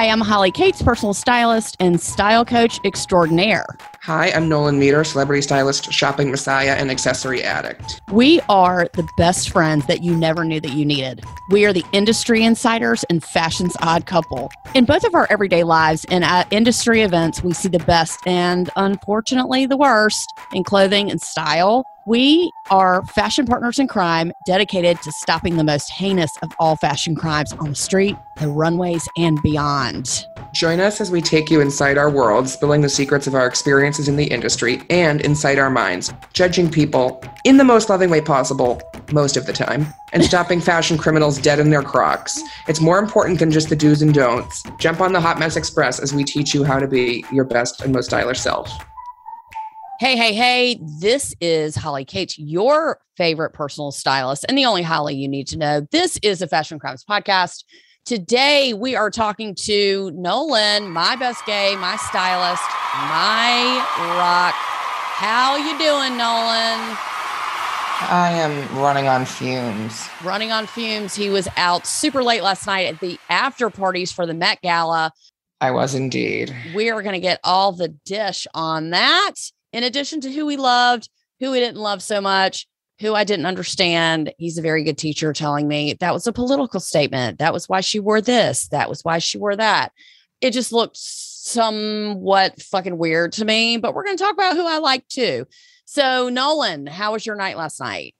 Hi, I'm Holly Cates, personal stylist and style coach extraordinaire. Hi, I'm Nolan Meter, celebrity stylist, shopping messiah, and accessory addict. We are the best friends that you never knew that you needed. We are the industry insiders and fashion's odd couple. In both of our everyday lives and at industry events, we see the best and unfortunately the worst in clothing and style. We are fashion partners in crime dedicated to stopping the most heinous of all fashion crimes on the street, the runways, and beyond. Join us as we take you inside our world, spilling the secrets of our experiences in the industry and inside our minds, judging people in the most loving way possible most of the time, and stopping fashion criminals dead in their crocs. It's more important than just the do's and don'ts. Jump on the Hot Mess Express as we teach you how to be your best and most stylish self. Hey, hey, hey, this is Holly Cates, your favorite personal stylist, and the only Holly you need to know. This is the Fashion Crimes podcast. Today we are talking to Nolan, my best gay, my stylist, my rock. How you doing, Nolan? I am running on fumes. Running on fumes. He was out super late last night at the after parties for the Met Gala. I was indeed. We are going to get all the dish on that in addition to who we loved, who we didn't love so much, who I didn't understand. He's a very good teacher telling me that was a political statement. That was why she wore this. That was why she wore that. It just looked somewhat fucking weird to me, but we're going to talk about who I like too. So, Nolan, how was your night last night?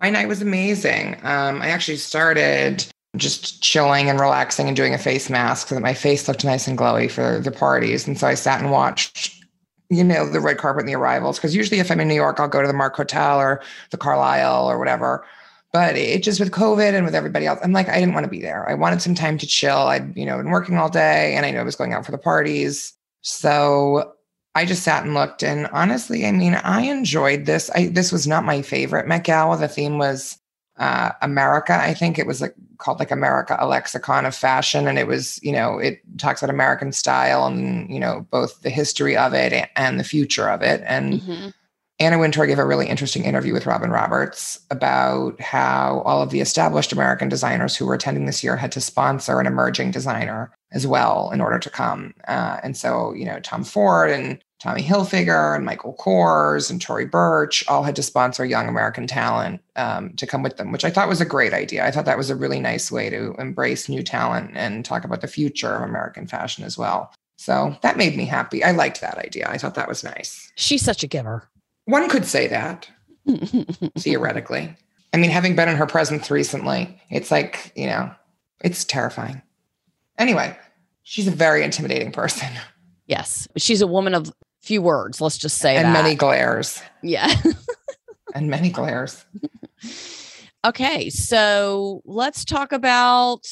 My night was amazing. Um, I actually started just chilling and relaxing and doing a face mask so that my face looked nice and glowy for the parties. And so I sat and watched you know, the red carpet and the arrivals. Because usually, if I'm in New York, I'll go to the Mark Hotel or the Carlyle or whatever. But it just with COVID and with everybody else, I'm like, I didn't want to be there. I wanted some time to chill. I'd, you know, been working all day and I know I was going out for the parties. So I just sat and looked. And honestly, I mean, I enjoyed this. I this was not my favorite Met Gala. The theme was uh, America. I think it was like called like America, a lexicon of fashion. And it was, you know, it talks about American style and, you know, both the history of it and the future of it. And mm-hmm. Anna Wintour gave a really interesting interview with Robin Roberts about how all of the established American designers who were attending this year had to sponsor an emerging designer as well in order to come. Uh, and so, you know, Tom Ford and Tommy Hilfiger and Michael Kors and Tory Burch all had to sponsor young American talent um, to come with them, which I thought was a great idea. I thought that was a really nice way to embrace new talent and talk about the future of American fashion as well. So that made me happy. I liked that idea. I thought that was nice. She's such a giver. One could say that theoretically. I mean, having been in her presence recently, it's like, you know, it's terrifying. Anyway, she's a very intimidating person. Yes. She's a woman of few words. Let's just say and that. many glares. Yeah. and many glares. Okay, so let's talk about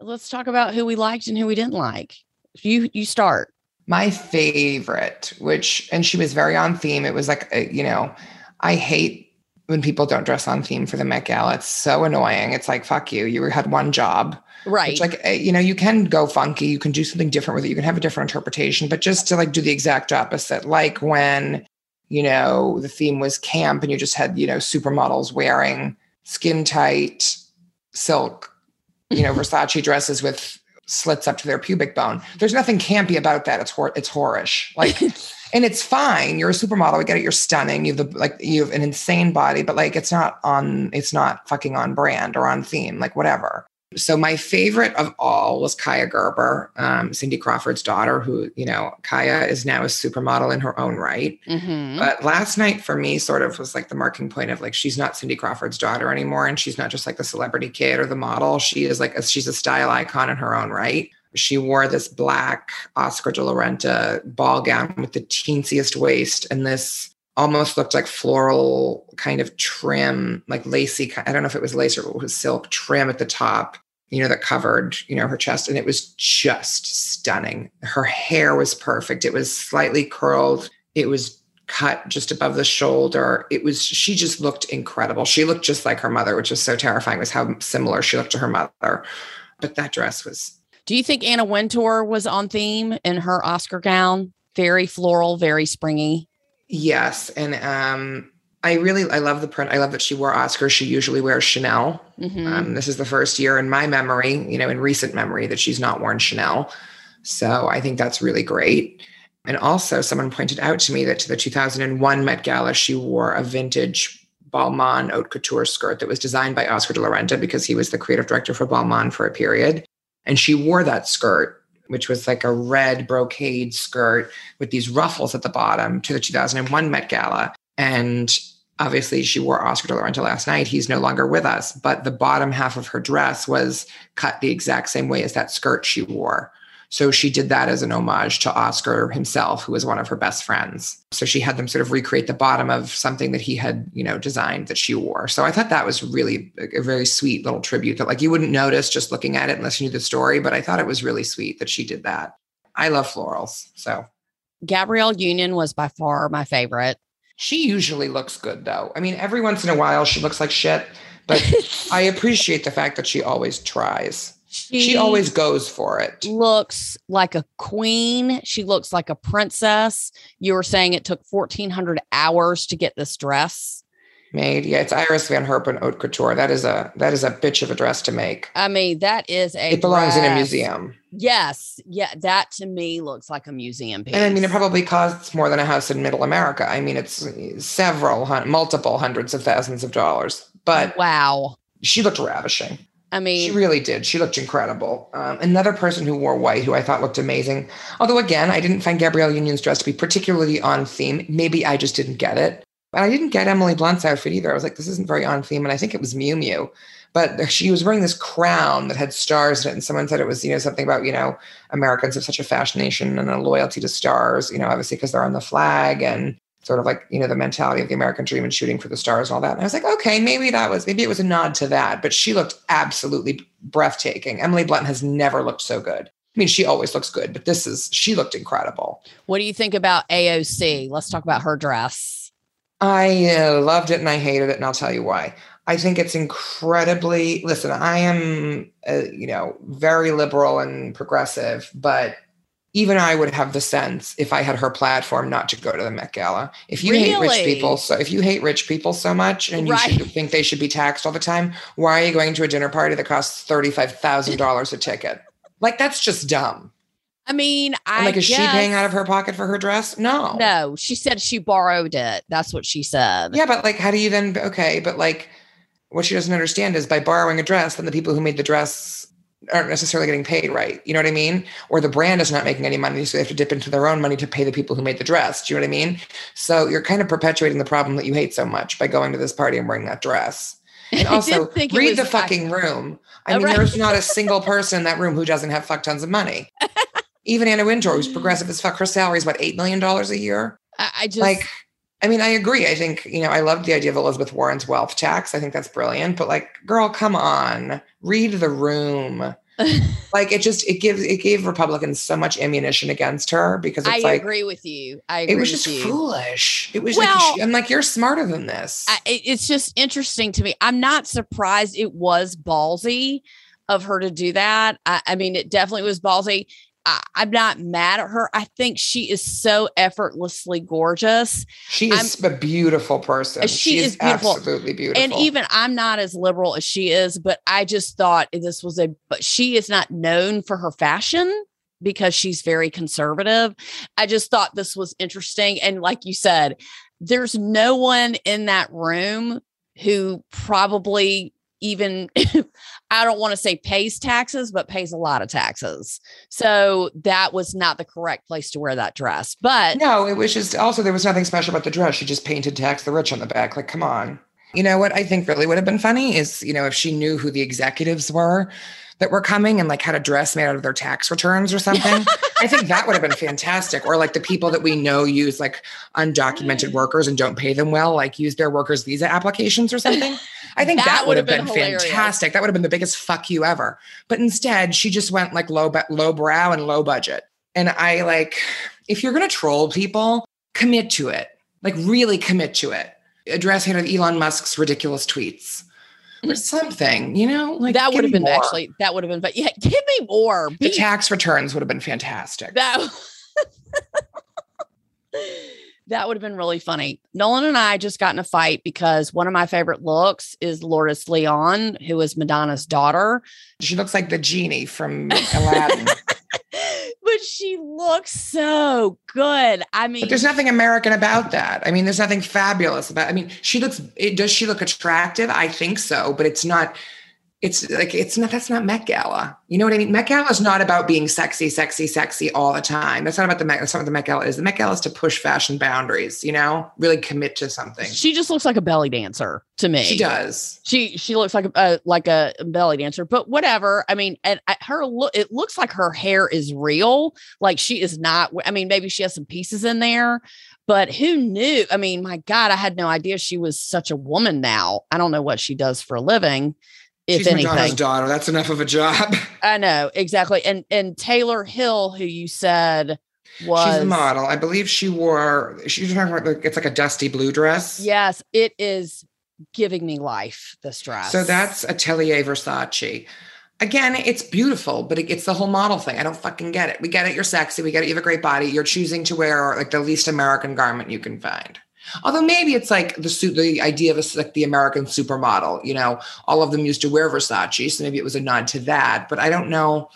let's talk about who we liked and who we didn't like. You you start. My favorite, which and she was very on theme. It was like uh, you know, I hate when people don't dress on theme for the Met Gala. It's so annoying. It's like fuck you. You had one job. Right. Which like eh, you know, you can go funky, you can do something different with it, you can have a different interpretation, but just to like do the exact opposite, like when you know the theme was camp and you just had you know supermodels wearing skin tight silk, you know Versace dresses with slits up to their pubic bone. There's nothing campy about that. It's hor- it's whorish. Like. and it's fine. You're a supermodel. I get it. You're stunning. You have the like you have an insane body, but like it's not on. It's not fucking on brand or on theme. Like whatever. So my favorite of all was Kaia Gerber, um, Cindy Crawford's daughter, who, you know, Kaia is now a supermodel in her own right. Mm-hmm. But last night for me sort of was like the marking point of like, she's not Cindy Crawford's daughter anymore. And she's not just like the celebrity kid or the model. She is like, a, she's a style icon in her own right. She wore this black Oscar de la Renta ball gown with the teensiest waist and this almost looked like floral kind of trim, like lacy. I don't know if it was lace or it was silk trim at the top, you know, that covered, you know, her chest. And it was just stunning. Her hair was perfect. It was slightly curled. It was cut just above the shoulder. It was, she just looked incredible. She looked just like her mother, which was so terrifying, was how similar she looked to her mother. But that dress was. Do you think Anna Wintour was on theme in her Oscar gown? Very floral, very springy. Yes, and um, I really I love the print. I love that she wore Oscar. She usually wears Chanel. Mhm. Um, this is the first year in my memory, you know, in recent memory, that she's not worn Chanel. So I think that's really great. And also, someone pointed out to me that to the 2001 Met Gala, she wore a vintage Balmain haute couture skirt that was designed by Oscar de la Renta because he was the creative director for Balmain for a period. And she wore that skirt, which was like a red brocade skirt with these ruffles at the bottom, to the 2001 Met Gala. And obviously, she wore Oscar de la Renta last night. He's no longer with us, but the bottom half of her dress was cut the exact same way as that skirt she wore. So she did that as an homage to Oscar himself, who was one of her best friends. So she had them sort of recreate the bottom of something that he had, you know, designed that she wore. So I thought that was really a, very sweet little tribute that like you wouldn't notice just looking at it unless you knew the story, but I thought it was really sweet that she did that. I love florals. So Gabrielle Union was by far my favorite. She usually looks good though. I mean, every once in a while she looks like shit, but I appreciate the fact that she always tries. She always goes for it. looks like a queen. She looks like a princess. You were saying it took 1400 hours to get this dress. Made. Yeah, it's Iris Van Herpen Haute Couture. That is a that is a bitch of a dress to make. I mean, that is a It belongs in a museum. Yes. Yeah, that to me looks like a museum piece. And I mean, it probably costs more than a house in middle America. I mean, it's several, multiple hundreds of thousands of dollars. But wow. she looked ravishing. I mean, She really did. She looked incredible. Um, another person who wore white, who I thought looked amazing. Although, again, I didn't find Gabrielle Union's dress to be particularly on theme. Maybe I just didn't get it. But I didn't get Emily Blunt's outfit either. I was like, this isn't very on theme. And I think it was Miu Miu. But she was wearing this crown that had stars in it. And someone said it was, you know, something about, you know, Americans have such a fascination and a loyalty to stars, you know, obviously because they're on the flag and sort of like, you know, the mentality of the American dream and shooting for the stars and all that. And I was like, okay, maybe that was, maybe it was a nod to that. But she looked absolutely breathtaking. Emily Blunt has never looked so good. I mean, she always looks good, but this is, she looked incredible. what do you think about AOC? Let's talk about her dress. I uh, loved it and I hated it, and I'll tell you why. I think it's incredibly. Listen, I am, uh, you know, very liberal and progressive, but even I would have the sense if I had her platform not to go to the Met Gala. If you hate rich people, so if you hate rich people so much and you should think they should be taxed all the time, why are you going to a dinner party that costs thirty five thousand dollars a ticket? Like that's just dumb. I mean, I And like, is she paying out of her pocket for her dress? No. No, she said she borrowed it. That's what she said. Yeah, but like, how do you then? Okay, but like, what she doesn't understand is by borrowing a dress, then the people who made the dress aren't necessarily getting paid right. You know what I mean? Or the brand is not making any money, so they have to dip into their own money to pay the people who made the dress. Do you know what I mean? So you're kind of perpetuating the problem that you hate so much by going to this party and wearing that dress. And also, did think it read the fucking room. I Oh, mean, right. there's not a single person in that room who doesn't have fuck tons of money. Even Anna Wintour, who's progressive as fuck, her salary is what eight million dollars a year? I, I just like i mean i agree. I think you know i love the idea of elizabeth warren's wealth tax. I think that's brilliant. But like girl come on. Read the room. Like it just it gives it gave republicans so much ammunition against her because I like I agree with you. I agree it was just foolish. It was Well- like i'm like you're smarter than this. I, it's just interesting to me. I'm not surprised it was ballsy of her to do that. I, I mean, it definitely was ballsy. I, I'm not mad at her. I think she is so effortlessly gorgeous. she is a beautiful person She is beautiful. absolutely beautiful And even I'm not as liberal as she is, but I just thought this was a, but she is not known for her fashion because she's very conservative. I just thought this was interesting. And like you said, there's no one in that room who probably even, I don't want to say pays taxes, but pays a lot of taxes. So that was not the correct place to wear that dress. But No, it was just also there was nothing special about the dress. She just painted tax the rich on the back. Like, come on. You know what I think really would have been funny is, you know, if she knew who the executives were that were coming and like had a dress made out of their tax returns or something. I think that would have been fantastic. Or like the people that we know use like undocumented mm. workers and don't pay them well, like use their workers' visa applications or something. I think That that, would have been, hilarious. fantastic. That would have been the biggest fuck you ever. But instead, she just went like low, low brow and low budget. And I like, if you're going to troll people, commit to it. Like really commit to it. Address him with Elon Musk's ridiculous tweets or mm. something, you know, like that would have been more. actually, that would have been, but yeah, give me more. the Be- tax returns would have been fantastic. that That would have been really funny. Nolan and I just got in a fight because one of my favorite looks is Lourdes Leon, who is Madonna's daughter. She looks like the genie from Aladdin. but she looks so good. I mean, but there's nothing American about that. I mean, there's nothing fabulous about. I mean, she looks. It, does she look attractive? I think so, but it's not it's like it's not that's not Met Gala. You know what I mean? Met Gala is not about being sexy, sexy, sexy all the time. That's not about the Met. That's not what the Met Gala is. The Met Gala is to push fashion boundaries. You know, really commit to something. She just looks like a belly dancer to me. She does. She she looks like a uh, like a belly dancer. But whatever. I mean, and her look. It looks like her hair is real. Like she is not. I mean, maybe she has some pieces in there. But who knew? I mean, my God, I had no idea she was such a woman now. I don't know what she does for a living if She's anything. Madonna's daughter. That's enough of a job. I know exactly. And and Taylor Hill, who you said was she's a model. I believe she wore. She's talking about like it's like a dusty blue dress. Yes, it is giving me life. This dress. So that's Atelier Versace. Again, it's beautiful, but it, it's the whole model thing. I don't fucking get it. We get it. You're sexy. We get it. You have a great body. You're choosing to wear like the least American garment you can find. Although maybe it's like the suit, the idea of a, like the American supermodel. You know, all of them used to wear Versace, so maybe it was a nod to that. But I don't know.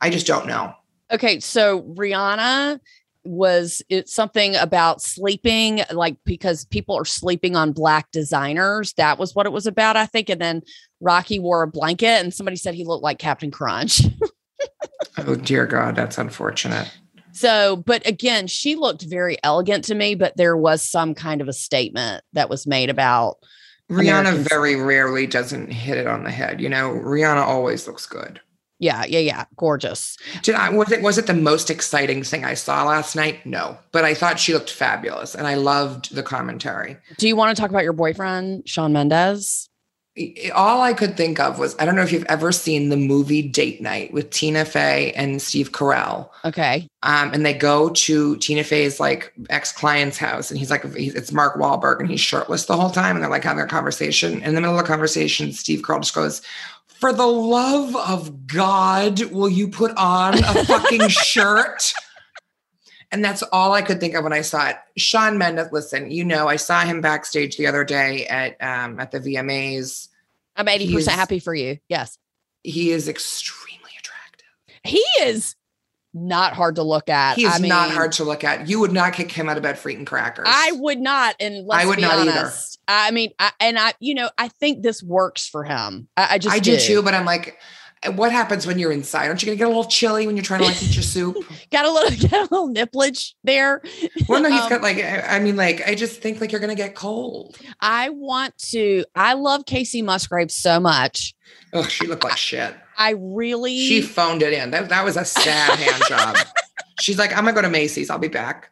I just don't know. Okay, so Rihanna was it's something about sleeping like because people are sleeping on black designers that was what it was about i think and then rocky wore a blanket and somebody said he looked like captain crunch oh dear god that's unfortunate so, but again, she looked very elegant to me, but there was some kind of a statement that was made about Rihanna Americans. very rarely doesn't hit it on the head. You know, Rihanna always looks good. Yeah, yeah, yeah. Gorgeous. Did I was it was it the most exciting thing I saw last night? No. But I thought she looked fabulous and I loved the commentary. Do you want to talk about your boyfriend, Shawn Mendes? All I could think of was I don't know if you've ever seen the movie Date Night with Tina Fey and Steve Carell. Okay. Um, and they go to Tina Fey's like ex client's house, and he's like, it's Mark Wahlberg, and he's shirtless the whole time, and they're like having a conversation. In the middle of the conversation, Steve Carell just goes, "For the love of God, will you put on a fucking shirt?" And that's all I could think of when I saw it. Shawn Mendes, listen, you know, I saw him backstage the other day at um, at the VMAs. I'm 80% happy for you. Yes. He is extremely attractive. He is not hard to look at. He is I mean, not hard to look at. You would not kick him out of bed for eating crackers. I would not. And I would not honest. either. I mean, I, and I, you know, I think this works for him. I, I just I do too, but I'm like, what happens when you're inside? Aren't you gonna get a little chilly when you're trying to like eat your soup? got a little, get a little nipplage there. Well, no, he's um, got like, I mean, like, I just think like you're gonna get cold. I want to. I love Kacey Musgrave so much. Oh, she looked like shit. I really. She phoned it in. That that was a sad hand job. She's like, I'm gonna go to Macy's. I'll be back.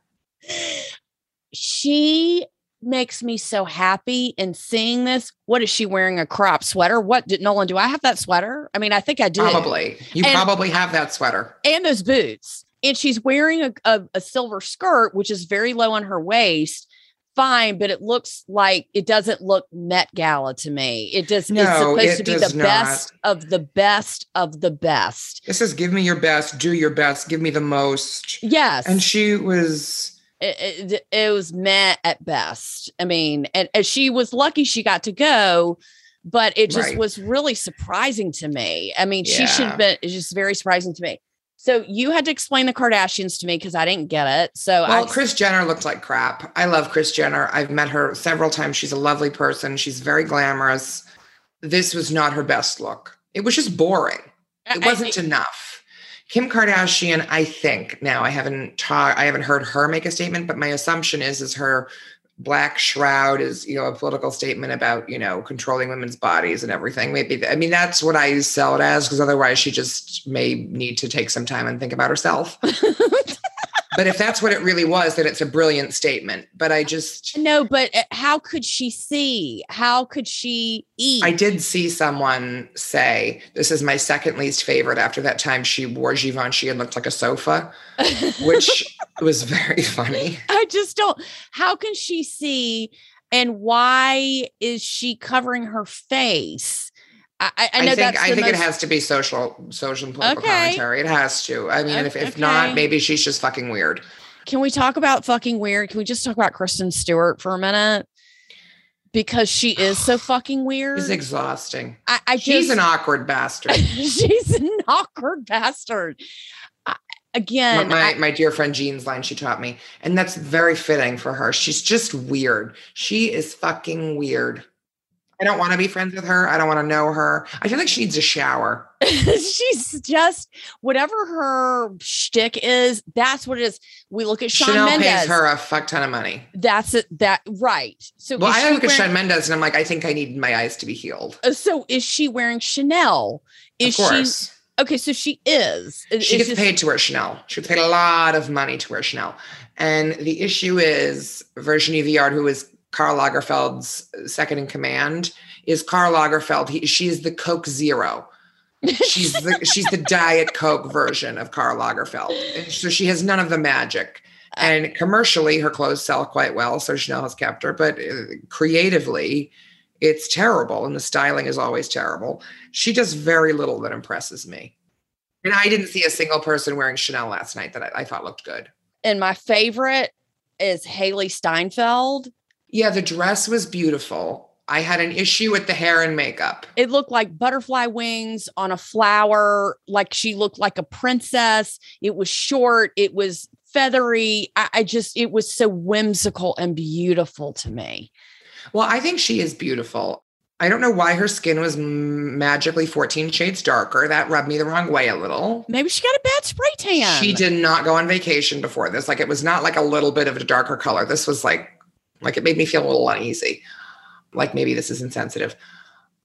She makes me so happy in seeing this. What is she wearing? A crop sweater? What did Nolan? Do I have that sweater? I mean, I think I do. Probably. You and, probably have that sweater. And those boots. And she's wearing a, a, a silver skirt, which is very low on her waist. Fine, but it looks like it doesn't look Met Gala to me. It does. No, it's supposed it to be the not. best of the best of the best. This is give me your best, do your best, give me the most. Yes. And she was it, it, it was met at best. I mean, and, and, she was lucky she got to go, but it just right. was really surprising to me. I mean, yeah. she should have been, it's just very surprising to me. So you had to explain the Kardashians to me because I didn't get it. So well, Kris Jenner looked like crap. I love Kris Jenner. I've met her several times. She's a lovely person. She's very glamorous. This was not her best look. It was just boring. It wasn't I, enough. Kim Kardashian, I think now I haven't talked, I haven't heard her make a statement, but my assumption is is her black shroud is you know a political statement about you know controlling women's bodies and everything. Maybe i mean that's what i sell it as because otherwise she just may need to take some time and think about herself but if that's what it really was, then it's a brilliant statement. But I just no. But uh, how could she see? How could she eat? I did see someone say this is my second least favorite. After that time, she wore Givenchy and looked like a sofa, which was very funny. I just don't. How can she see? And why is she covering her face? I, I, know I think, I think most... it has to be social, social and political okay. commentary. It has to. I mean, if, if okay. not, maybe she's just fucking weird. Can we talk about fucking weird? Can we just talk about Kristen Stewart for a minute? Because she is so fucking weird. It's exhausting. I, I She's just, an awkward bastard. she's an awkward bastard. I, my, again, my, I- my dear friend Jean's line she taught me. And that's very fitting for her. She's just weird. She is fucking weird. I don't want to be friends with her. I don't want to know her. I feel like she needs a shower. she's just whatever her shtick is. That's what it is. We look at Sean Chanel Mendes. pays her a fuck ton of money. That's it. That right. So Well, I look at wearing- Shawn Mendes and I'm like, I think I need my eyes to be healed. uh, So is she wearing Chanel? Is of she okay? So she is. It- she gets just- paid to wear Chanel. She gets paid a lot of money to wear Chanel. And the issue is Virginie Viard, who is Karl Lagerfeld's second in command, is Karl Lagerfeld. He, she's the Coke Zero. She's the she's the Diet Coke version of Karl Lagerfeld. And so she has none of the magic. And commercially, her clothes sell quite well, so Chanel has kept her. But uh, creatively, it's terrible, and the styling is always terrible. She does very little that impresses me. And I didn't see a single person wearing Chanel last night that I, I thought looked good. and my favorite is Hailee Steinfeld. Yeah, the dress was beautiful. I had an issue with the hair and makeup. It looked like butterfly wings on a flower, like she looked like a princess. It was short, it was feathery. I, I just, it was so whimsical and beautiful to me. Well, I think she is beautiful. I don't know why her skin was magically 14 shades darker. That rubbed me the wrong way a little. Maybe she got a bad spray tan. She did not go on vacation before this. Like it was not like a little bit of a darker color. This was like, like it made me feel a little uneasy. Like maybe this is insensitive.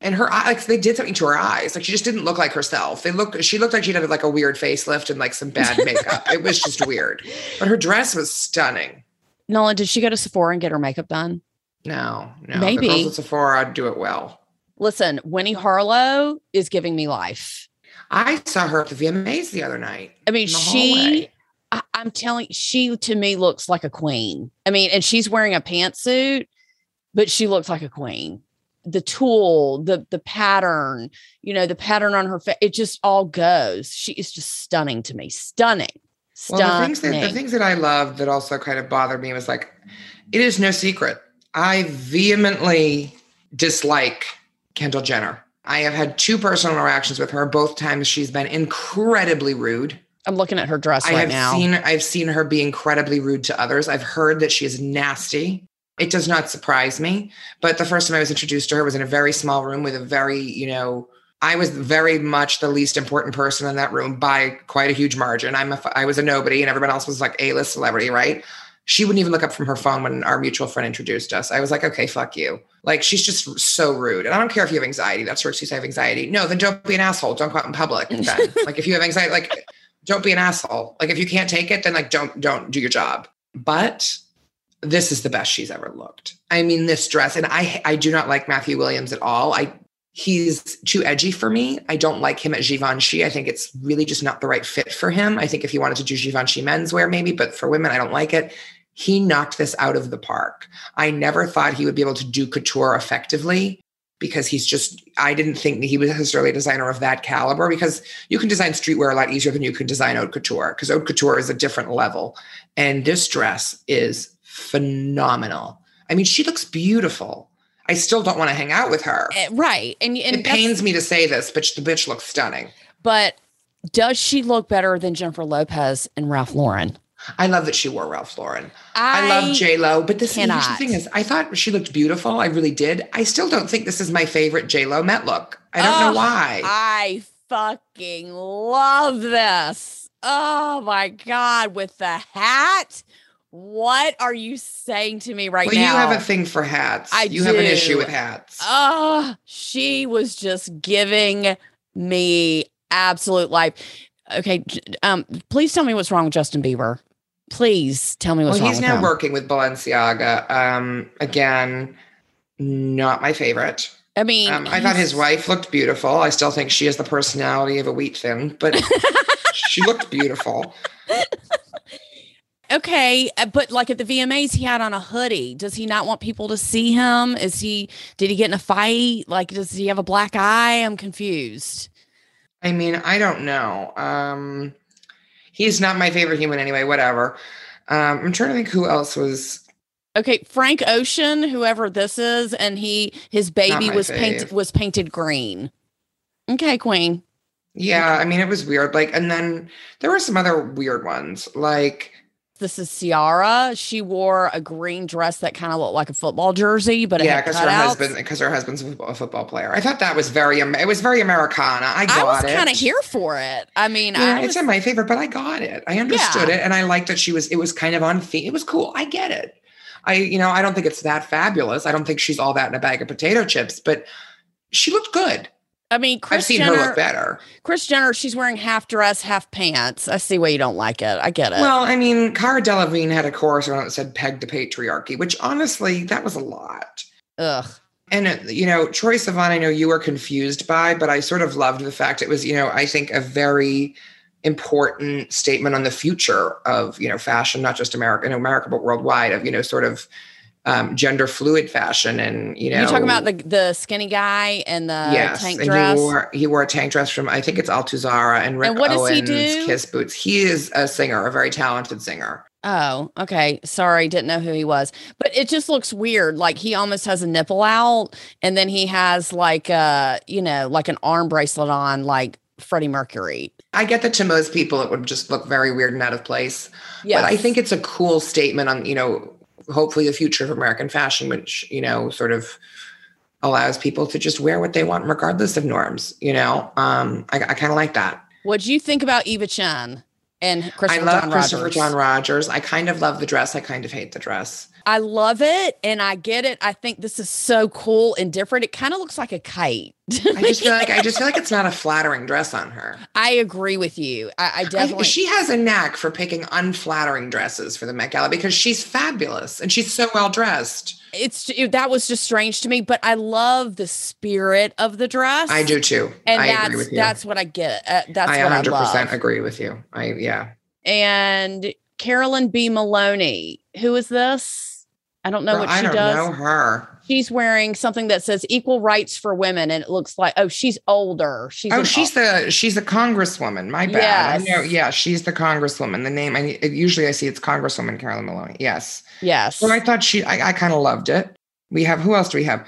And her eyes, like they did something to her eyes. Like she just didn't look like herself. They looked, she looked like she'd had like a weird facelift and like some bad makeup. it was just weird. But her dress was stunning. Nolan, did she go to Sephora and get her makeup done? No, no. Maybe. The girls at Sephora I'd do it well. Listen, Winnie Harlow is giving me life. I saw her at the VMAs the other night. I mean, she, hallway. I, I'm telling she to me looks like a queen. I mean, and she's wearing a pantsuit, but she looks like a queen. The tool, the the pattern, you know, the pattern on her face, it just all goes. She is just stunning to me. Stunning. Well, Stunning. the things that the things that I loved that also kind of bothered me was like, it is no secret. I vehemently dislike Kendall Jenner. I have had two personal interactions with her. Both times she's been incredibly rude. I'm looking at her dress I right have now. seen I've seen her be incredibly rude to others. I've heard that she is nasty. It does not surprise me. But the first time I was introduced to her was in a very small room with a very, you know, I was very much the least important person in that room by quite a huge margin. I'm a, I was a nobody and everyone else was like A-list celebrity, right? She wouldn't even look up from her phone when our mutual friend introduced us. I was like, okay, fuck you. Like she's just so rude. And I don't care if you have anxiety. That's her excuse. I have anxiety. No, then don't be an asshole. Don't go out in public. Then. like if you have anxiety, like don't be an asshole. Like if you can't take it, then like don't don't do your job. But this is the best she's ever looked. I mean, this dress, and I I do not like Matthew Williams at all. I he's too edgy for me. I don't like him at Givenchy. I think it's really just not the right fit for him. I think if he wanted to do Givenchy menswear, maybe, but for women, I don't like it. He knocked this out of the park. I never thought he would be able to do couture effectively because he's just, I didn't think that he was necessarily a designer of that caliber because you can design streetwear a lot easier than you can design haute couture because haute couture is a different level. And this dress is phenomenal. I mean, she looks beautiful. I still don't want to hang out with her. Eh, right. And, and it pains me to say this, but the bitch looks stunning. but does she look better than Jennifer Lopez and Ralph Lauren? I love that she wore Ralph Lauren. I, I, love J Lo, but this the thing is, I thought she looked beautiful. I really did. I still don't think this is my favorite J Lo Met look. I don't Ugh, know why. I fucking love this. Oh my god, with the hat. What are you saying to me right well, now? you have a thing for hats. I you have an issue with hats. Oh, she was just giving me absolute life. Okay, um, please tell me what's wrong with Justin Bieber. Please tell me what's well, wrong he's now him. working with Balenciaga. Um, again, not my favorite. I mean, Um, I thought his wife looked beautiful. I still think she has the personality of a wheat thin, but she looked beautiful. Okay, uh, but like at the VMAs, he had on a hoodie. Does he not want people to see him? Is he? Did he get in a fight? Like, does he have a black eye? I'm confused. I mean, I don't know. Um, he's not my favorite human anyway. Whatever. Um, I'm trying to think who else was. Okay, Frank Ocean, whoever this is, and he his baby was fave. painted was painted green. Okay, Queen. Yeah, I mean, it was weird. Like, and then there were some other weird ones. Like, This is Ciara. She wore a green dress that kind of looked like a football jersey, but it yeah, because her husband, because her husband's a football, player. I thought that was very, it was very Americana. I got I was kind of here for it. I mean, Yeah, I was, it's in my favorite, but I got it. I understood it, and I liked that she was. It was kind of on theme. It was cool. I get it. I, you know, I don't think it's that fabulous. I don't think she's all that in a bag of potato chips, but she looked good. I mean, Kris I've seen Jenner. her look better. Kris Jenner, she's wearing half dress, half pants. I see why you don't like it. I get it. Well, I mean, Cara Delevingne had a chorus on it that said "peg to patriarchy," which honestly, that was a lot. Ugh. And uh, you know, Troye Sivan, I know you were confused by, but I sort of loved the fact it was, you know, I think a very important statement on the future of, you know, fashion, not just America, in America, but worldwide, of, you know, sort of um, gender fluid fashion. And, you know, you're talking about the the skinny guy and the yes, tank and dress? he wore he wore a tank dress from I think it's Altuzarra and Rick And what does he Owens do? Kiss Boots. He is a singer, a very talented singer. Oh, okay. Sorry, didn't know who he was. But it just looks weird. Like he almost has a nipple out, and then he has like uh, you know, like an arm bracelet on, like Freddie Mercury. I get that to most people it would just look very weird and out of place. Yeah. But I think it's a cool statement on, you know, hopefully the future of American fashion, which, you know, sort of allows people to just wear what they want regardless of norms, you know. Um, I, I kind of like that. What do you think about Eva Chen and Christopher I love John Christopher Rogers? John Rogers. I kind of love the dress. I kind of hate the dress. I love it and I get it. I think this is so cool and different. It kind of looks like a kite. I just feel like I just feel like it's not a flattering dress on her. I agree with you. I, I I, definitely. she has a knack for picking unflattering dresses for the Met Gala because she's fabulous and she's so well dressed. it's it- that was just strange to me, but I love the spirit of the dress. I do too. and I that's agree with you. that's what I get. Uh, that's I what I 100% love. agree with you. I yeah. And Carolyn B. Maloney, who is this? I don't know Girl, what I she don't does. know her. She's wearing something that says equal rights for women, and it looks like oh, she's older. She's Oh, she's the she's a congresswoman. My bad. Yes. I know. Yeah, she's the congresswoman. The name I usually I see it's Congresswoman Carolyn Maloney. Yes. yes. So I thought she. I, I kind of loved it. We have who else do we have?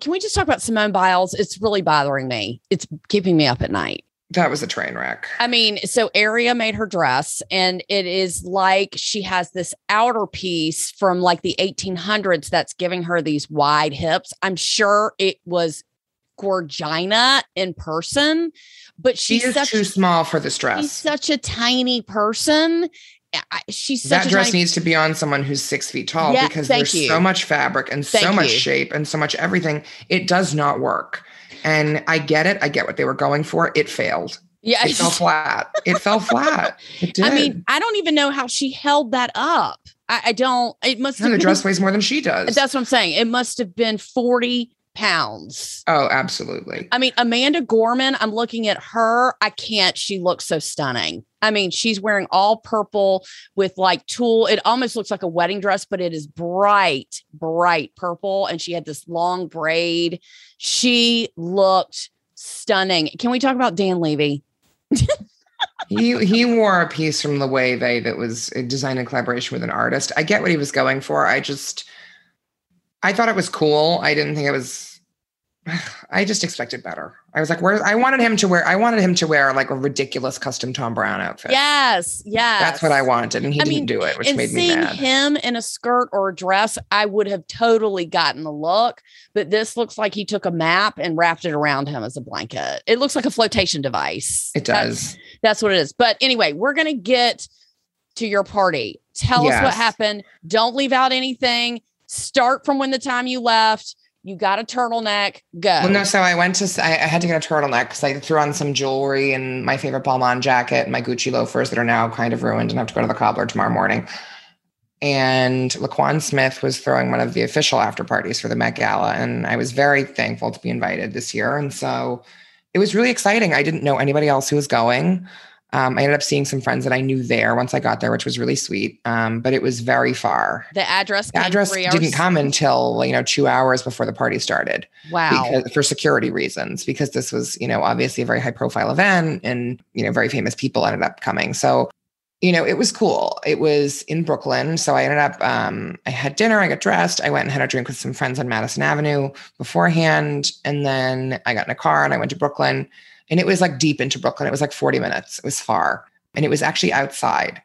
Can we just talk about Simone Biles? It's really bothering me. It's keeping me up at night. That was a train wreck. I mean, so Area made her dress, and it is like she has this outer piece from like the 1800s that's giving her these wide hips. I'm sure it was Gorgina in person, but She is such too small for this dress. she's such a tiny person. I- She's such That dress tiny, needs to be on someone who's six feet tall Yeah, because there's you. so much fabric and so much you. shape and so much everything. It does not work. And I get it. I get what they were going for. It failed. yeah. It fell flat. It fell flat. It did. I mean, I don't even know how she held that up. I, I don't. It must No, have the been- dress weighs more than she does. That's what I'm saying. It must have been 40 pounds. oh, absolutely. I mean, Amanda Gorman, I'm looking at her. I can't. She looks so stunning. I mean, she's wearing all purple with like tulle. It almost looks like a wedding dress, but it is bright, bright purple. And she had this long braid. She looked stunning. Can we talk about Dan Levy? he he wore a piece from Loewe that was uh, designed in collaboration with an artist. I get what he was going for. I just I thought it was cool. I didn't think it was I just expected better. I was like, where I wanted him to wear I wanted him to wear like a ridiculous custom Thom Browne outfit. Yes, yes. That's what I wanted. And he I didn't mean, do it, which made me seeing mad. him in a skirt or a dress, I would have totally gotten the look. But this looks like he took a map and wrapped it around him as a blanket. It looks like a flotation device. It does. That's, what it is. But anyway, we're gonna get to your party. Tell us what happened. Don't leave out anything. Start from when the time you left. You got a turtleneck. Go. Well, no, so I went to, I, I had to get a turtleneck because I threw on some jewelry and my favorite Balmain jacket my Gucci loafers that are now kind of ruined and I have to go to the cobbler tomorrow morning. And LaQuan Smith was throwing one of the official after parties for the Met Gala. And I was very thankful to be invited this year. And so it was really exciting. I didn't know anybody else who was going. Um, I ended up seeing some friends that I knew there once I got there, which was really sweet. Um, but it was very far. the address. The address didn't come until, you know, two hours before the party started Wow. because for security reasons because this was you know obviously a very high profile event and you know very famous people ended up coming so you know, it was cool. It was in Brooklyn. So I ended up, um, I had dinner, I got dressed, I went and had a drink with some friends on Madison Avenue beforehand. And then I got in a car and I went to Brooklyn. And it was like deep into Brooklyn. It was like 40 minutes. It was far. And it was actually outside.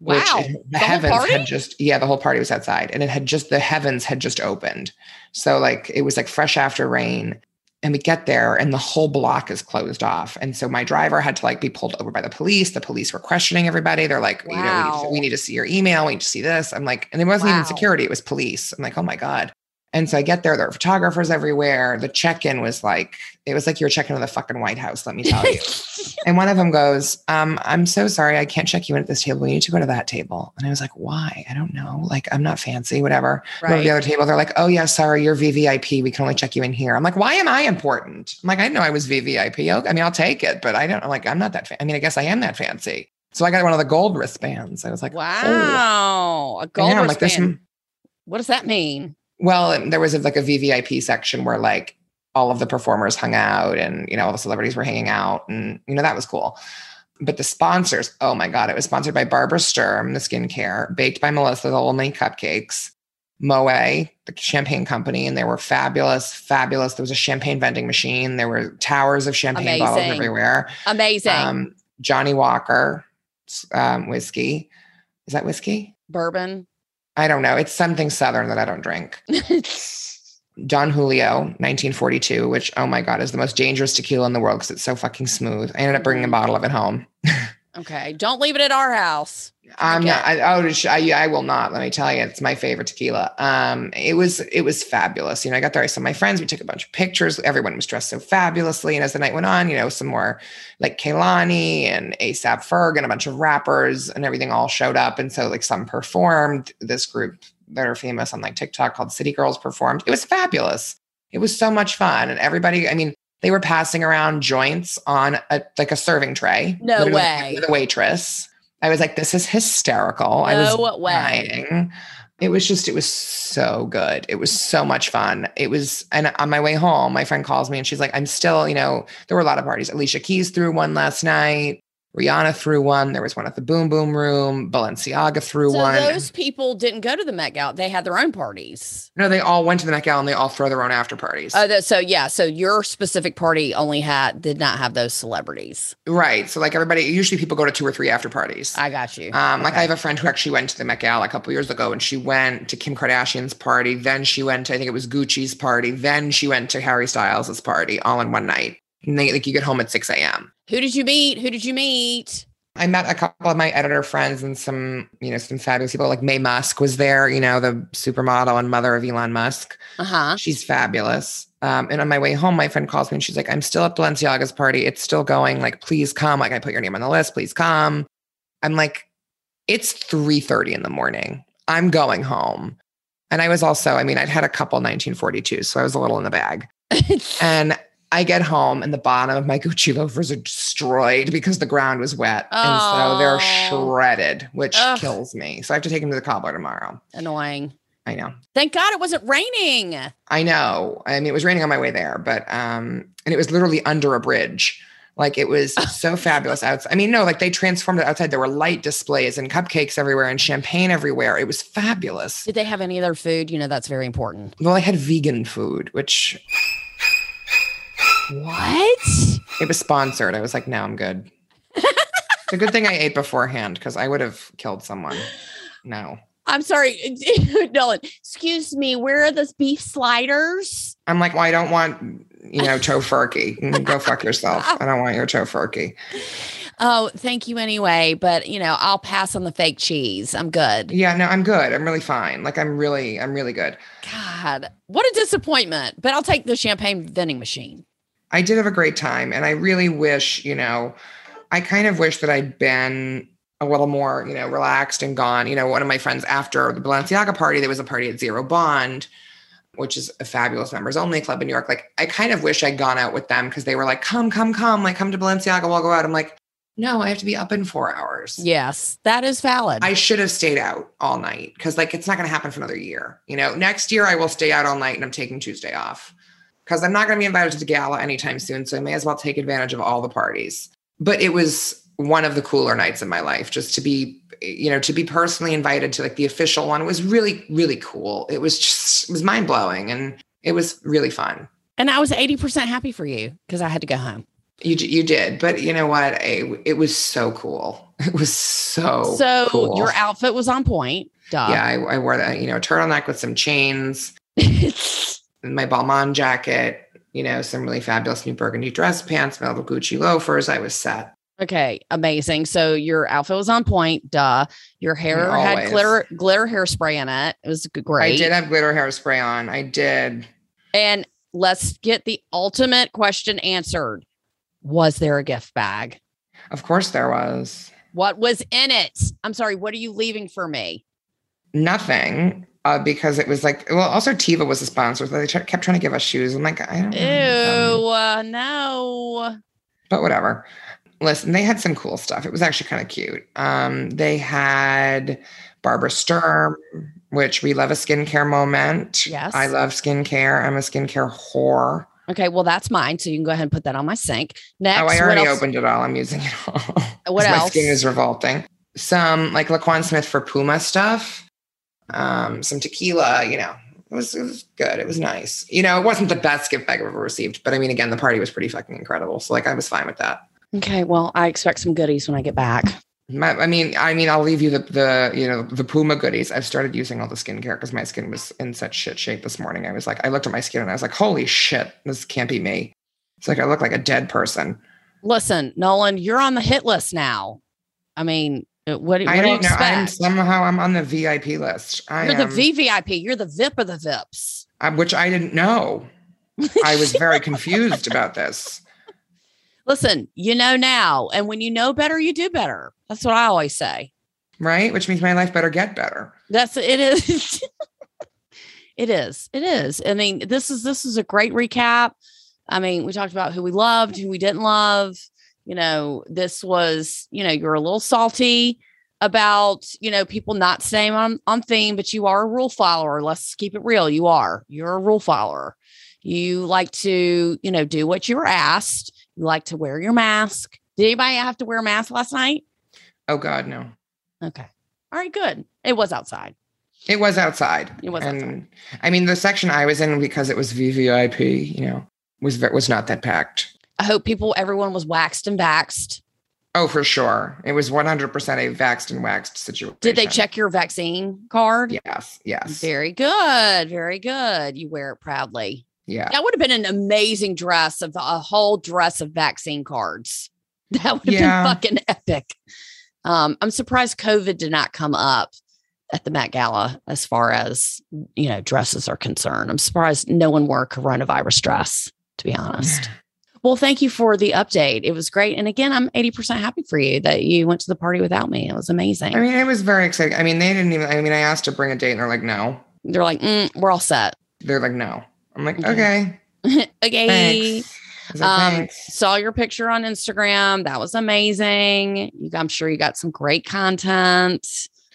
Wow. Which The the whole heavens party? had just, yeah, the whole party was outside. And it had just, the heavens had just opened. So like it was like fresh after rain. And we get there and the whole block is closed off. And so my driver had to like be pulled over by the police. The police were questioning everybody. They're like, you know, we need, Wow. to, we need to see your email. We need to see this. I'm like, and there wasn't Wow. even security. It was police. I'm like, oh my God. And so I get there, there are photographers everywhere. The check-in was like, it was like you were checking into the fucking White House, let me tell you. and one of them goes, um, I'm so sorry, I can't check you in at this table. We need to go to that table. And I was like, why? I don't know. Like, I'm not fancy, whatever. Go to the other table. They're like, oh yeah, sorry, you're VVIP. We can only check you in here. I'm like, why am I important? I'm like, I didn't know I was VVIP. I mean, I'll take it, but I don't I'm like, I'm not that. Fa- I mean, I guess I am that fancy. So I got one of the gold wristbands. I was like, oh. Wow. A I gold know, I'm like, wristband. What does that mean? Well, there was a, like a VVIP section where like all of the performers hung out and, you know, all the celebrities were hanging out and, you know, that was cool. But the sponsors, oh my God, it was sponsored by Barbara Sturm, the skincare, baked by Melissa, the Lonely Cupcakes, Moe, the champagne company, and they were fabulous, fabulous. There was a champagne vending machine. There were towers of champagne bottles everywhere. Amazing. Um, Johnnie Walker um, whiskey. Is that whiskey? Bourbon. I don't know. It's something Southern that I don't drink. Don Julio, 1942, which, oh my God, is the most dangerous tequila in the world because it's so fucking smooth. I ended up bringing a bottle of it home. okay. Don't leave it at our house. I'm Okay. not, I, oh, I, I will not. Let me tell you, it's my favorite tequila. Um, it was, it was fabulous. You know, I got there, I saw my friends, we took a bunch of pictures. Everyone was dressed so fabulously. And as the night went on, you know, some more like Kehlani and ASAP Ferg and a bunch of rappers and everything all showed up. And so like some performed this group that are famous on like TikTok called City Girls performed. It was fabulous. It was so much fun. And everybody, I mean, they were passing around joints on a like a serving tray. No way. A waitress. I was like, this is hysterical. I was way. dying. It was just, it was so good. It was so much fun. It was, and on my way home, my friend calls me and she's like, I'm still, you know, there were a lot of parties. Alicia Keys threw one last night. Rihanna threw one. There was one at the Boom Boom Room. Balenciaga threw So one. those people didn't go to the Met Gala. They had their own parties. no, they all went to the Met Gala and they all throw their own after parties. Oh, so yeah. So your specific party only had did not have those celebrities. right. So like everybody, usually people go to two or three after parties. I got you. Um, like I have a friend who actually went to the Met Gala a couple years ago, and she went to Kim Kardashian's party. Then she went to I think it was Gucci's party. Then she went to Harry Styles's party, all in one night. And they like you get home at six a.m. Who did you meet? Who did you meet? I met a couple of my editor friends and some you know some fabulous people. Like Maye Musk was there, you know the supermodel and mother of Elon Musk. Uh huh. She's fabulous. Um, and on my way home, my friend calls me and she's like, I'm still at Balenciaga's party. It's still going. Like, please come. Like, I put your name on the list. Please come. I'm like, it's 3:30 in the morning. I'm going home. And I was also, I mean, I'd had a couple 1942, so I was a little in the bag. And I get home and the bottom of my Gucci loafers are destroyed because the ground was wet. And so they're Oh. shredded, which Ugh. kills me. So I have to take them to the cobbler tomorrow. Annoying. I know. Thank God it wasn't raining. I know. I mean, it was raining on my way there, but um, and it was literally under a bridge. Like it was so fabulous outside. I mean, no, like they transformed it outside. There were light displays and cupcakes everywhere and champagne everywhere. It was fabulous. Did they have any other food? You know, that's very important. Well, I had vegan food, which What? it was sponsored. I was like, no, I'm good. it's a good thing I ate beforehand because I would have killed someone. No. I'm sorry, Dylan. Excuse me. Where are those beef sliders? I'm like, well, I don't want, you know, tofurkey. Mm, Go fuck yourself. I don't want your tofurkey. Oh, thank you anyway. But you know, I'll pass on the fake cheese. I'm good. Yeah, no, I'm good. I'm really fine. Like I'm really, I'm really good. God, what a disappointment. But I'll take the champagne vending machine. I did have a great time. And I really wish, you know, I kind of wish that I'd been a little more, you know, relaxed and gone. You know, one of my friends after the Balenciaga party, there was a party at Zero Bond, which is a fabulous members only club in New York. Like, I kind of wish I'd gone out with them because they were like, come, come, come, like, come to Balenciaga, we'll go out. I'm like, no, I have to be up in four hours. Yes, that is valid. I should have stayed out all night because, like, it's not going to happen for another year. You know, next year I will stay out all night and I'm taking Tuesday off because I'm not going to be invited to the gala anytime soon. So I may as well take advantage of all the parties. But it was one of the cooler nights of my life. Just to be, you know, to be personally invited to like the official one was really, really cool. It was just, it was mind blowing and it was really fun. And I was 80% happy for you because I had to go home. You you did, but you know what? It, it was so cool. It was so So cool. your outfit was on point. Duh. yeah. I, I wore that you know turtleneck with some chains, my Balmain jacket, you know, some really fabulous new burgundy dress pants, my little Gucci loafers. I was set. okay, amazing. So your outfit was on point. Duh. Your hair had glitter glitter hairspray in it. It was great. I did have glitter hairspray on. I did. And let's get the ultimate question answered. Was there a gift bag? Of course, there was What was in it? I'm sorry, what are you leaving for me? nothing uh, because it was like. Well, also Teva was a sponsor, so they kept trying to give us shoes. I'm like, I don't. Ew, know. uh, no. but whatever. Listen, they had some cool stuff. It was actually kind of cute. Um, they had Barbara Sturm, which we love a skincare moment. Yes. I love skincare. I'm a skincare whore. Okay, well, that's mine. So you can go ahead and put that on my sink. Next, oh, I already else? opened it all. I'm using it all. What 'Cause My skin is revolting. Some like LaQuan Smith for Puma stuff. Um, some tequila, you know. It was, it was good. It was nice. You know, it wasn't the best gift bag I've ever received, but I mean, again, the party was pretty fucking incredible. So like I was fine with that. Okay, well, I expect some goodies when I get back. My, I mean, I mean, I'll leave you the the you know the Puma goodies. I've started using all the skincare because my skin was in such shit shape this morning. I was like, I looked at my skin and I was like, holy shit, this can't be me. It's like I look like a dead person. Listen, Nolan, you're on the hit list now. I mean, what, what I do you don't know. I'm somehow I'm on the VIP list. I You're am, the VVIP. You're the VIP of the VIPs. uh, which I didn't know. I was very confused about this. Listen, you know now, and when you know better, you do better. That's what I always say. Right, which means my life better get better. That's it is. it is. It is. I mean, this is this is a great recap. I mean, we talked about who we loved, who we didn't love. You know, this was, you know, you're a little salty about, you know, people not staying on on theme, but you are a rule follower. Let's keep it real. You are. You're a rule follower. You like to, you know, do what you were asked. You like to wear your mask. Did anybody have to wear a mask last night? Oh God, no. Okay. All right, good. It was outside. It was outside. It was and outside. I mean, the section I was in because it was VVIP, you know, was was not that packed. I hope people, everyone was waxed and vaxxed. Oh, for sure. It was 100% a vaxxed and waxed situation. Did they check your vaccine card? Yes. Yes. Very good. Very good. You wear it proudly. Yeah. That would have been an amazing dress of a whole dress of vaccine cards. That would have Yeah. been fucking epic. Um, I'm surprised COVID did not come up at the Met Gala as far as you know dresses are concerned. I'm surprised no one wore a coronavirus dress, to be honest. Well, thank you for the update. It was great. And again, I'm 80% happy for you that you went to the party without me. It was amazing. I mean, it was very exciting. I mean, they didn't even, I mean, I asked to bring a date and they're like, no. They're like, mm, we're all set. They're like, no. I'm like, Okay. okay. okay. Thanks. Like, Um, thanks. saw your picture on Instagram. That was amazing. You, I'm sure you got some great content,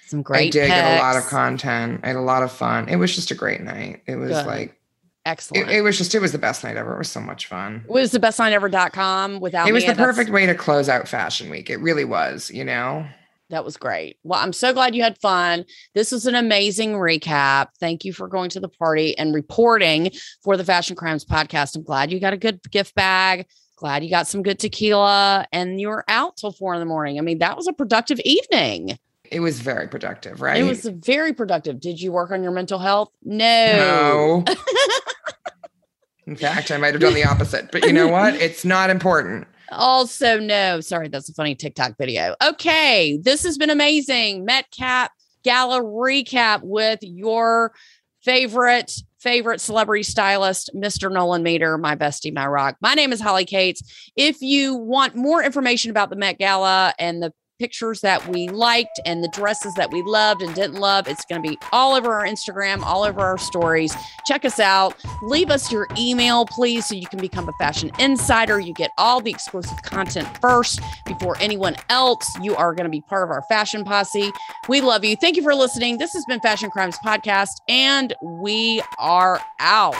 some great. I did get a lot of content. I had a lot of fun. It was just a great night. It was Good. like, Excellent. it, it was just, it was the best night ever. It was so much fun. It was the best night ever.com without it was the perfect way to close out fashion week. It really was, you know? That was great. Well, I'm so glad you had fun. This was an amazing recap. Thank you for going to the party and reporting for the Fashion Crimes podcast. I'm glad you got a good gift bag. Glad you got some good tequila and you were out till four in the morning. I mean, that was a productive evening. It was very productive, right? It was very productive. Did you work on your mental health? No. No. In fact, I might have done the opposite, but you know what? It's not important. Also, no. Sorry, that's a funny TikTok video. Okay, this has been amazing. Metcap Gala recap with your favorite favorite celebrity stylist, Mr. Nolan Meter, my bestie, my rock. My name is Holly Cates. If you want more information about the Met Gala and the pictures that we liked and the dresses that we loved and didn't love, it's going to be all over our Instagram, all over our stories. Check us out. Leave us your email, please, so you can become a fashion insider. You get all the exclusive content first before anyone else. You are going to be part of our fashion posse. We love you. Thank you for listening. This has been Fashion Crimes Podcast, and we are out.